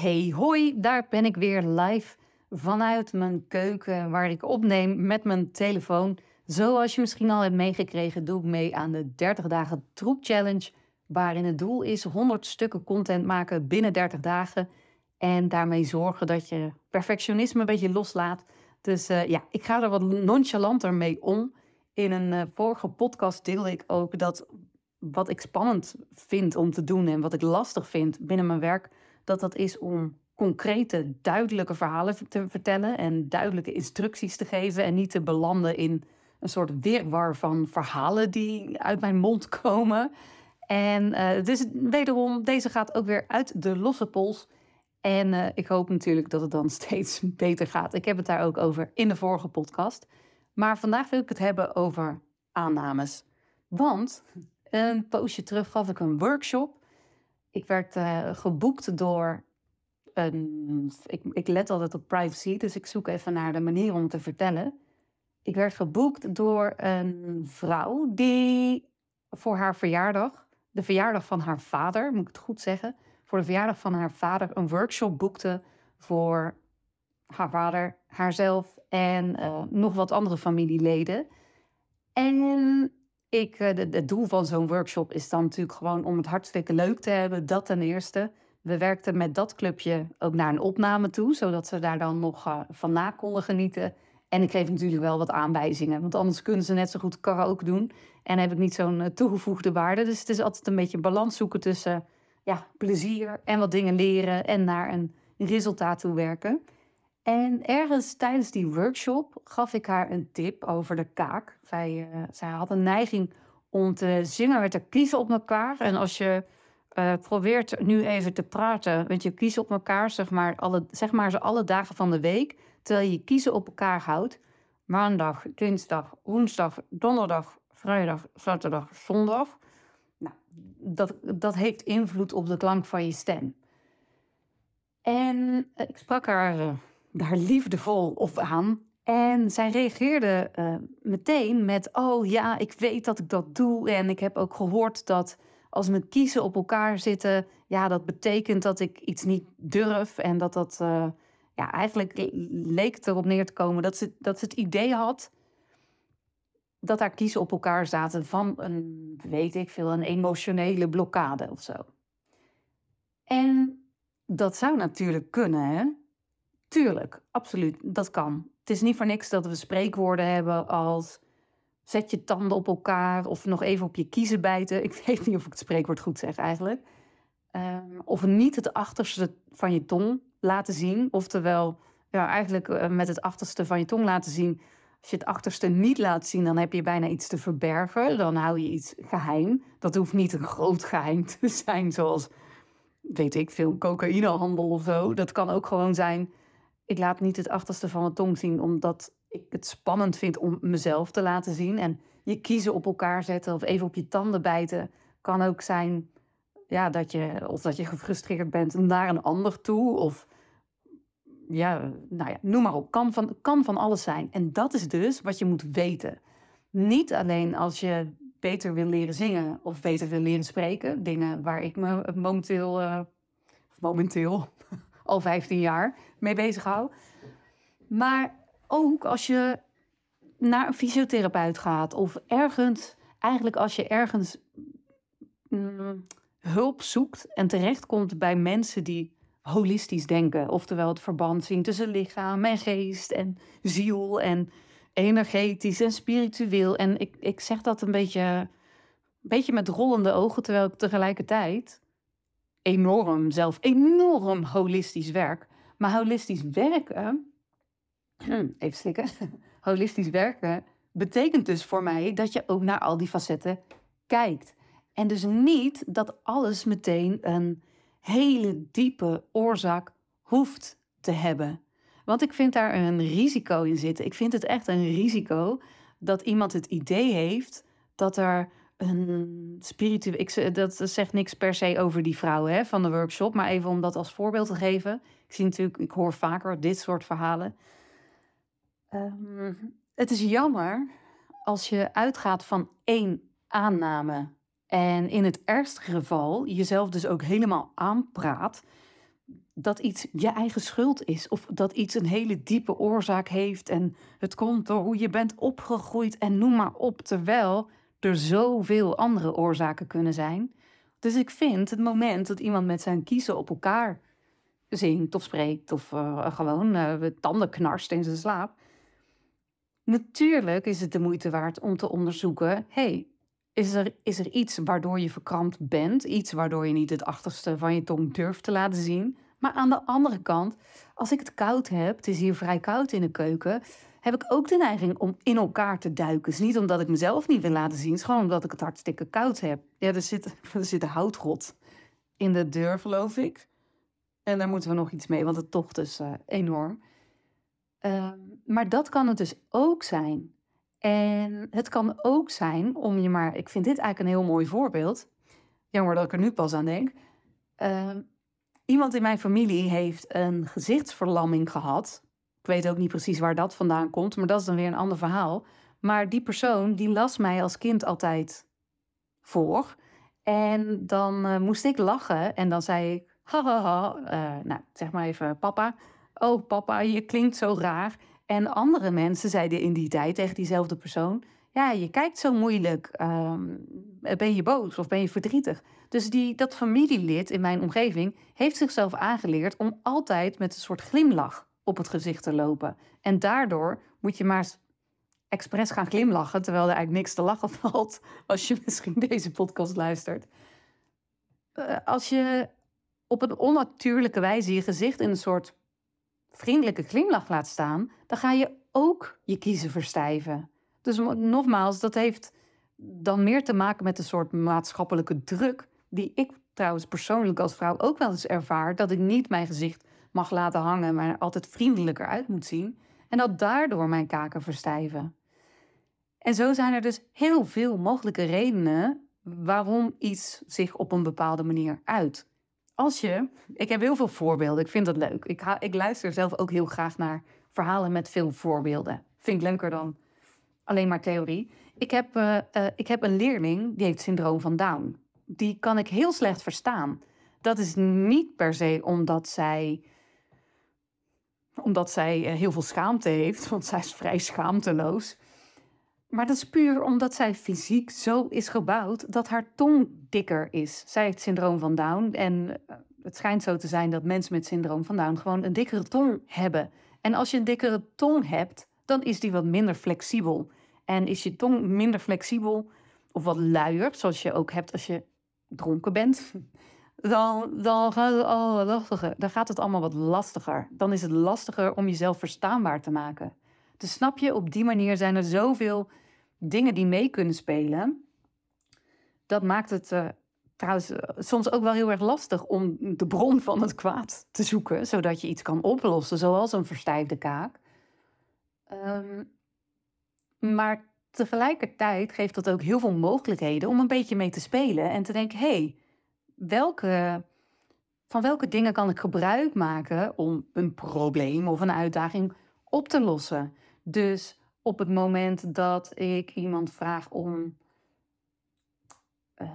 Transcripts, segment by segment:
Hey hoi, daar ben ik weer live vanuit mijn keuken waar ik opneem met mijn telefoon. Zoals je misschien al hebt meegekregen, doe ik mee aan de 30 dagen troep challenge. Waarin het doel is 100 stukken content maken binnen 30 dagen. En daarmee zorgen dat je perfectionisme een beetje loslaat. Dus uh, ja, ik ga er wat nonchalanter mee om. In een uh, vorige podcast deelde ik ook dat wat ik spannend vind om te doen en wat ik lastig vind binnen mijn werk, dat dat is om concrete, duidelijke verhalen te vertellen en duidelijke instructies te geven en niet te belanden in een soort weerwar van verhalen die uit mijn mond komen. En dus wederom, deze gaat ook weer uit de losse pols. En uh, ik hoop natuurlijk dat het dan steeds beter gaat. Ik heb het daar ook over in de vorige podcast. Maar vandaag wil ik het hebben over aannames. Want een poosje terug gaf ik een workshop. Ik werd uh, geboekt door een. Ik, ik let altijd op privacy, dus ik zoek even naar de manier om te vertellen. Ik werd geboekt door een vrouw die voor haar verjaardag, de verjaardag van haar vader, moet ik het goed zeggen, voor de verjaardag van haar vader een workshop boekte voor haar vader, haarzelf en uh, nog wat andere familieleden. En ik, het eh, doel van zo'n workshop is dan natuurlijk gewoon om het hartstikke leuk te hebben. Dat ten eerste. We werkten met dat clubje ook naar een opname toe, zodat ze daar dan nog uh, van na konden genieten. En ik geef natuurlijk wel wat aanwijzingen, want anders kunnen ze net zo goed karaoke doen. En heb ik niet zo'n uh, toegevoegde waarde. Dus het is altijd een beetje balans zoeken tussen ja, plezier en wat dingen leren en naar een resultaat toe werken. En ergens tijdens die workshop gaf ik haar een tip over de kaak. Zij, uh, zij had een neiging om te zingen met te kiezen op elkaar. En als je uh, probeert nu even te praten, want je kiest op elkaar, zeg maar, alle, zeg maar ze alle dagen van de week, terwijl je kiezen op elkaar houdt. Maandag, dinsdag, woensdag, donderdag, vrijdag, zaterdag, zondag. Nou, dat, dat heeft invloed op de klank van je stem. En ik sprak haar daar liefdevol op aan. En zij reageerde uh, meteen met: Oh ja, ik weet dat ik dat doe. En ik heb ook gehoord dat als mijn kiezen op elkaar zitten, ja, dat betekent dat ik iets niet durf. En dat dat, uh, ja, eigenlijk leek erop neer te komen dat ze, dat ze het idee had dat haar kiezen op elkaar zaten van een, weet ik veel, een emotionele blokkade of zo. En dat zou natuurlijk kunnen, hè? Tuurlijk, absoluut, dat kan. Het is niet voor niks dat we spreekwoorden hebben als zet je tanden op elkaar of nog even op je kiezen bijten. Ik weet niet of ik het spreekwoord goed zeg eigenlijk. Um, of niet het achterste van je tong laten zien. Oftewel, ja, eigenlijk uh, met het achterste van je tong laten zien. Als je het achterste niet laat zien, dan heb je bijna iets te verbergen. Dan hou je iets geheim. Dat hoeft niet een groot geheim te zijn, zoals, weet ik veel, cocaïnehandel of zo. Dat kan ook gewoon zijn ik laat niet het achterste van mijn tong zien, omdat ik het spannend vind om mezelf te laten zien. En je kiezen op elkaar zetten of even op je tanden bijten kan ook zijn ja, dat je, of dat je gefrustreerd bent naar een ander toe. Of ja, nou ja, noem maar op. Kan van, kan van alles zijn. En dat is dus wat je moet weten. Niet alleen als je beter wil leren zingen of beter wil leren spreken. Dingen waar ik me momenteel, uh, momenteel, al 15 jaar mee bezig hou. Maar ook als je naar een fysiotherapeut gaat of ergens, eigenlijk als je ergens mm, hulp zoekt en terechtkomt bij mensen die holistisch denken, oftewel het verband zien tussen lichaam en geest en ziel en energetisch en spiritueel. En ik, ik zeg dat een beetje, een beetje met rollende ogen, terwijl ik tegelijkertijd enorm, zelf enorm holistisch werk. Maar holistisch werken, even slikken, holistisch werken betekent dus voor mij dat je ook naar al die facetten kijkt. En dus niet dat alles meteen een hele diepe oorzaak hoeft te hebben. Want ik vind daar een risico in zitten. Ik vind het echt een risico dat iemand het idee heeft dat er een spiritueel. Ik, dat zegt niks per se over die vrouwen hè, van de workshop, maar even om dat als voorbeeld te geven. Ik zie natuurlijk, ik hoor vaker dit soort verhalen. Um, het is jammer als je uitgaat van één aanname en in het ergste geval jezelf dus ook helemaal aanpraat dat iets je eigen schuld is. Of dat iets een hele diepe oorzaak heeft. En het komt door hoe je bent opgegroeid en noem maar op. Terwijl er zoveel andere oorzaken kunnen zijn. Dus ik vind het moment dat iemand met zijn kiezen op elkaar zingt of spreekt. Of uh, gewoon uh, tanden knarst in zijn slaap. Natuurlijk is het de moeite waard om te onderzoeken. hey, is er, is er iets waardoor je verkrampt bent? Iets waardoor je niet het achterste van je tong durft te laten zien? Maar aan de andere kant, als ik het koud heb, het is hier vrij koud in de keuken, heb ik ook de neiging om in elkaar te duiken. is niet omdat ik mezelf niet wil laten zien, het is gewoon omdat ik het hartstikke koud heb. Ja, er zit, er zit een houtrot in de deur, geloof ik. En daar moeten we nog iets mee, want het tocht is uh, enorm. Uh, maar dat kan het dus ook zijn. En het kan ook zijn om je maar, ik vind dit eigenlijk een heel mooi voorbeeld. Jammer dat ik er nu pas aan denk. Uh, Iemand in mijn familie heeft een gezichtsverlamming gehad. Ik weet ook niet precies waar dat vandaan komt, maar dat is dan weer een ander verhaal. Maar die persoon die las mij als kind altijd voor. En dan uh, moest ik lachen en dan zei ik, hahaha, ha, uh, nou zeg maar even papa. Oh papa, je klinkt zo raar. En andere mensen zeiden in die tijd tegen diezelfde persoon, ja, je kijkt zo moeilijk. Um, ben je boos of ben je verdrietig? Dus die, dat familielid in mijn omgeving heeft zichzelf aangeleerd om altijd met een soort glimlach op het gezicht te lopen. En daardoor moet je maar expres gaan glimlachen, terwijl er eigenlijk niks te lachen valt als je misschien deze podcast luistert. Uh, als je op een onnatuurlijke wijze je gezicht in een soort vriendelijke glimlach laat staan, dan ga je ook je kiezen verstijven. Dus nogmaals, dat heeft dan meer te maken met een soort maatschappelijke druk, die ik trouwens persoonlijk als vrouw ook wel eens ervaar, dat ik niet mijn gezicht mag laten hangen, maar altijd vriendelijker uit moet zien. En dat daardoor mijn kaken verstijven. En zo zijn er dus heel veel mogelijke redenen waarom iets zich op een bepaalde manier uit. Als je, ik heb heel veel voorbeelden, ik vind dat leuk. Ik, ha, ik luister zelf ook heel graag naar verhalen met veel voorbeelden. Vind ik leuker dan alleen maar theorie. Ik heb, uh, uh, ik heb een leerling die heeft syndroom van Down. Die kan ik heel slecht verstaan. Dat is niet per se omdat zij, omdat zij uh, heel veel schaamte heeft, want zij is vrij schaamteloos. Maar dat is puur omdat zij fysiek zo is gebouwd dat haar tong dikker is. Zij heeft syndroom van Down en het schijnt zo te zijn dat mensen met syndroom van Down gewoon een dikkere tong hebben. En als je een dikkere tong hebt, dan is die wat minder flexibel. En is je tong minder flexibel of wat luier, zoals je ook hebt als je dronken bent, dan, dan, gaat het allemaal lastiger. dan gaat het allemaal wat lastiger. Dan is het lastiger om jezelf verstaanbaar te maken. Dus snap je, op die manier zijn er zoveel dingen die mee kunnen spelen. Dat maakt het uh, trouwens uh, soms ook wel heel erg lastig om de bron van het kwaad te zoeken, zodat je iets kan oplossen, zoals een verstijfde kaak. Um, maar tegelijkertijd geeft dat ook heel veel mogelijkheden om een beetje mee te spelen en te denken: hé, hey, welke, van welke dingen kan ik gebruik maken om een probleem of een uitdaging op te lossen? Dus op het moment dat ik iemand vraag om uh,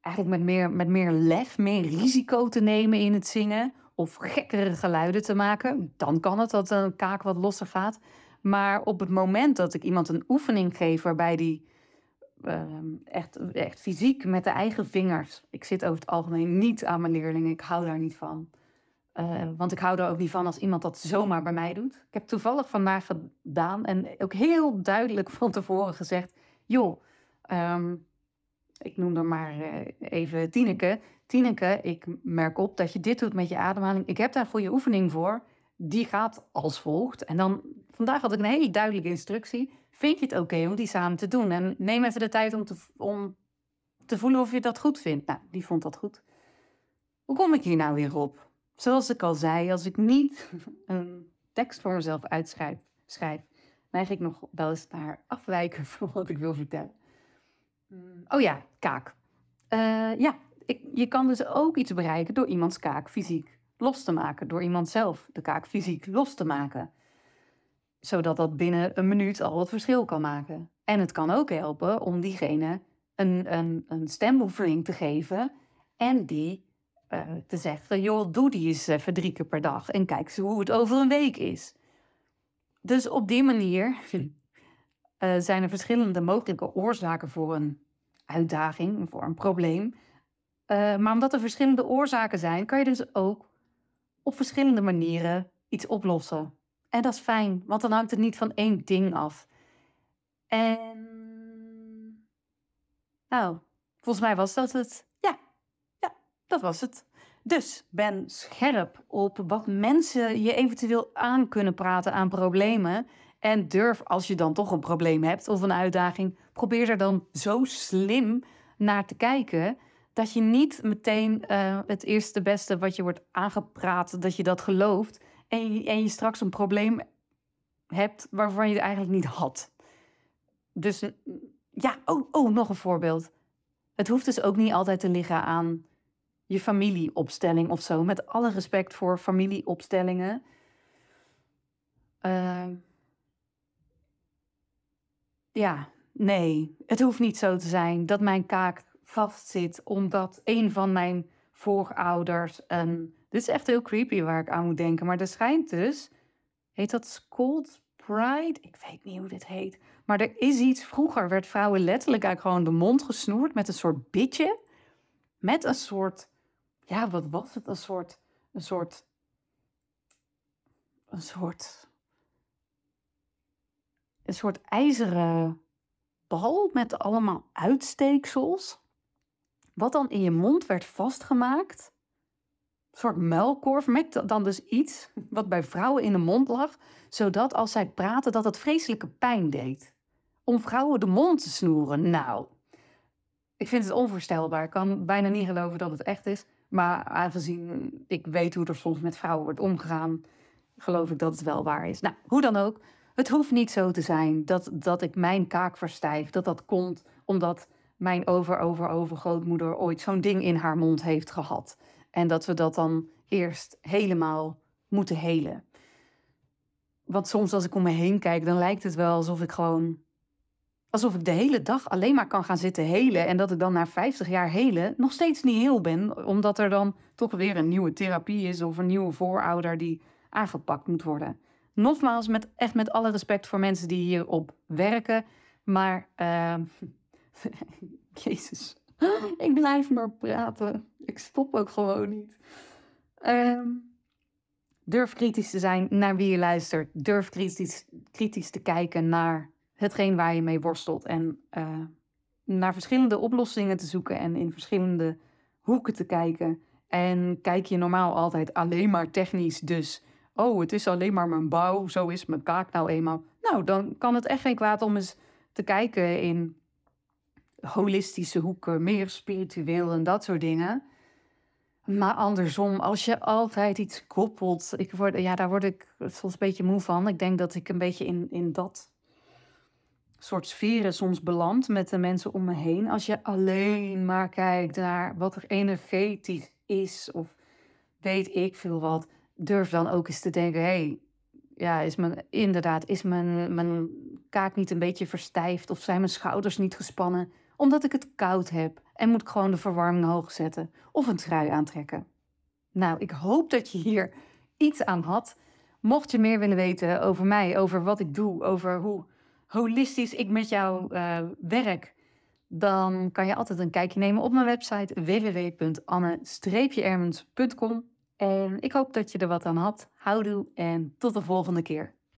eigenlijk met meer, met meer lef, meer risico te nemen in het zingen of gekkere geluiden te maken, dan kan het dat een kaak wat losser gaat. Maar op het moment dat ik iemand een oefening geef waarbij die uh, echt, echt fysiek met de eigen vingers. Ik zit over het algemeen niet aan mijn leerlingen. Ik hou daar niet van. Uh, want ik hou er ook niet van als iemand dat zomaar bij mij doet. Ik heb toevallig vandaag gedaan en ook heel duidelijk van tevoren gezegd: joh, um, ik noem er maar uh, even Tineke. Tineke, ik merk op dat je dit doet met je ademhaling. Ik heb daar voor je oefening voor die gaat als volgt. En dan, vandaag had ik een hele duidelijke instructie. Vind je het oké om die samen te doen? En neem even de tijd om te, om te voelen of je dat goed vindt. Nou, die vond dat goed. Hoe kom ik hier nou weer op? Zoals ik al zei, als ik niet een tekst voor mezelf uitschrijf, schrijf, neig ik nog wel eens naar afwijken van wat ik wil vertellen. Hmm, oh ja, kaak. Uh, ja, ik, je kan dus ook iets bereiken door iemands kaak fysiek los te maken door iemand zelf de kaak fysiek los te maken. Zodat dat binnen een minuut al het verschil kan maken. En het kan ook helpen om diegene een, een, een stemoefening te geven en die eh, te zeggen, joh, doe die eens even drie keer per dag en kijk eens hoe het over een week is. Dus op die manier uh, zijn er verschillende mogelijke oorzaken voor een uitdaging, voor een probleem. Uh, maar omdat er verschillende oorzaken zijn, kan je dus ook op verschillende manieren iets oplossen. En dat is fijn, want dan hangt het niet van één ding af. En. Nou, volgens mij was dat het. Ja, ja, dat was het. Dus ben scherp op wat mensen je eventueel aan kunnen praten aan problemen. En durf, als je dan toch een probleem hebt of een uitdaging, probeer er dan zo slim naar te kijken. Dat je niet meteen uh, het eerste beste wat je wordt aangepraat, dat je dat gelooft. En je, je straks een probleem hebt waarvan je het eigenlijk niet had. Dus ja, oh, oh, nog een voorbeeld. Het hoeft dus ook niet altijd te liggen aan je familieopstelling of zo. Met alle respect voor familieopstellingen. Uh, ja, nee, het hoeft niet zo te zijn dat mijn kaak vastzit omdat een van mijn voorouders een. Dit is echt heel creepy waar ik aan moet denken, maar er schijnt dus. Heet dat Scold Pride? Ik weet niet hoe dit heet. Maar er is iets. Vroeger werd vrouwen letterlijk eigenlijk gewoon de mond gesnoerd met een soort bitje. Met een soort. Ja, wat was het? Een soort. Een soort. Een soort een soort ijzeren bal met allemaal uitsteeksels. Wat dan in je mond werd vastgemaakt. Soort muilkorf met dan dus iets wat bij vrouwen in de mond lag. Zodat als zij praten dat het vreselijke pijn deed. Om vrouwen de mond te snoeren. Nou, ik vind het onvoorstelbaar. Ik kan bijna niet geloven dat het echt is. Maar aangezien ik weet hoe er soms met vrouwen wordt omgegaan, geloof ik dat het wel waar is. Nou, hoe dan ook. Het hoeft niet zo te zijn dat, dat ik mijn kaak verstijf. Dat dat komt omdat mijn over-over-overgrootmoeder ooit zo'n ding in haar mond heeft gehad. En dat we dat dan eerst helemaal moeten helen. Want soms als ik om me heen kijk, dan lijkt het wel alsof ik gewoon. Alsof ik de hele dag alleen maar kan gaan zitten helen. En dat ik dan na 50 jaar helen nog steeds niet heel ben. Omdat er dan toch weer een nieuwe therapie is of een nieuwe voorouder die aangepakt moet worden. Nogmaals, met, echt met alle respect voor mensen die hierop werken. Maar, uh, Jezus, ik blijf maar praten. Ik stop ook gewoon niet. Uh, durf kritisch te zijn naar wie je luistert. Durf kritisch, kritisch te kijken naar hetgeen waar je mee worstelt. En uh, naar verschillende oplossingen te zoeken en in verschillende hoeken te kijken. En kijk je normaal altijd alleen maar technisch, dus oh, het is alleen maar mijn bouw, zo is mijn kaak nou eenmaal. Nou, dan kan het echt geen kwaad om eens te kijken in holistische hoeken, meer spiritueel en dat soort dingen. Maar andersom, als je altijd iets koppelt, ik word, ja, daar word ik soms een beetje moe van. Ik denk dat ik een beetje in, in dat soort sferen soms beland met de mensen om me heen. Als je alleen maar kijkt naar wat er energetisch is of weet ik veel wat durf dan ook eens te denken: hé, hey, ja, is mijn, inderdaad, is mijn, mijn kaak niet een beetje verstijfd of zijn mijn schouders niet gespannen omdat ik het koud heb en moet ik gewoon de verwarming hoog zetten of een trui aantrekken? Nou, ik hoop dat je hier iets aan had. Mocht je meer willen weten over mij, over wat ik doe, over hoe holistisch ik met jou uh, werk, dan kan je altijd een kijkje nemen op mijn website www.anne-ermens.com. En ik hoop dat je er wat aan had. Houdoe en tot de volgende keer.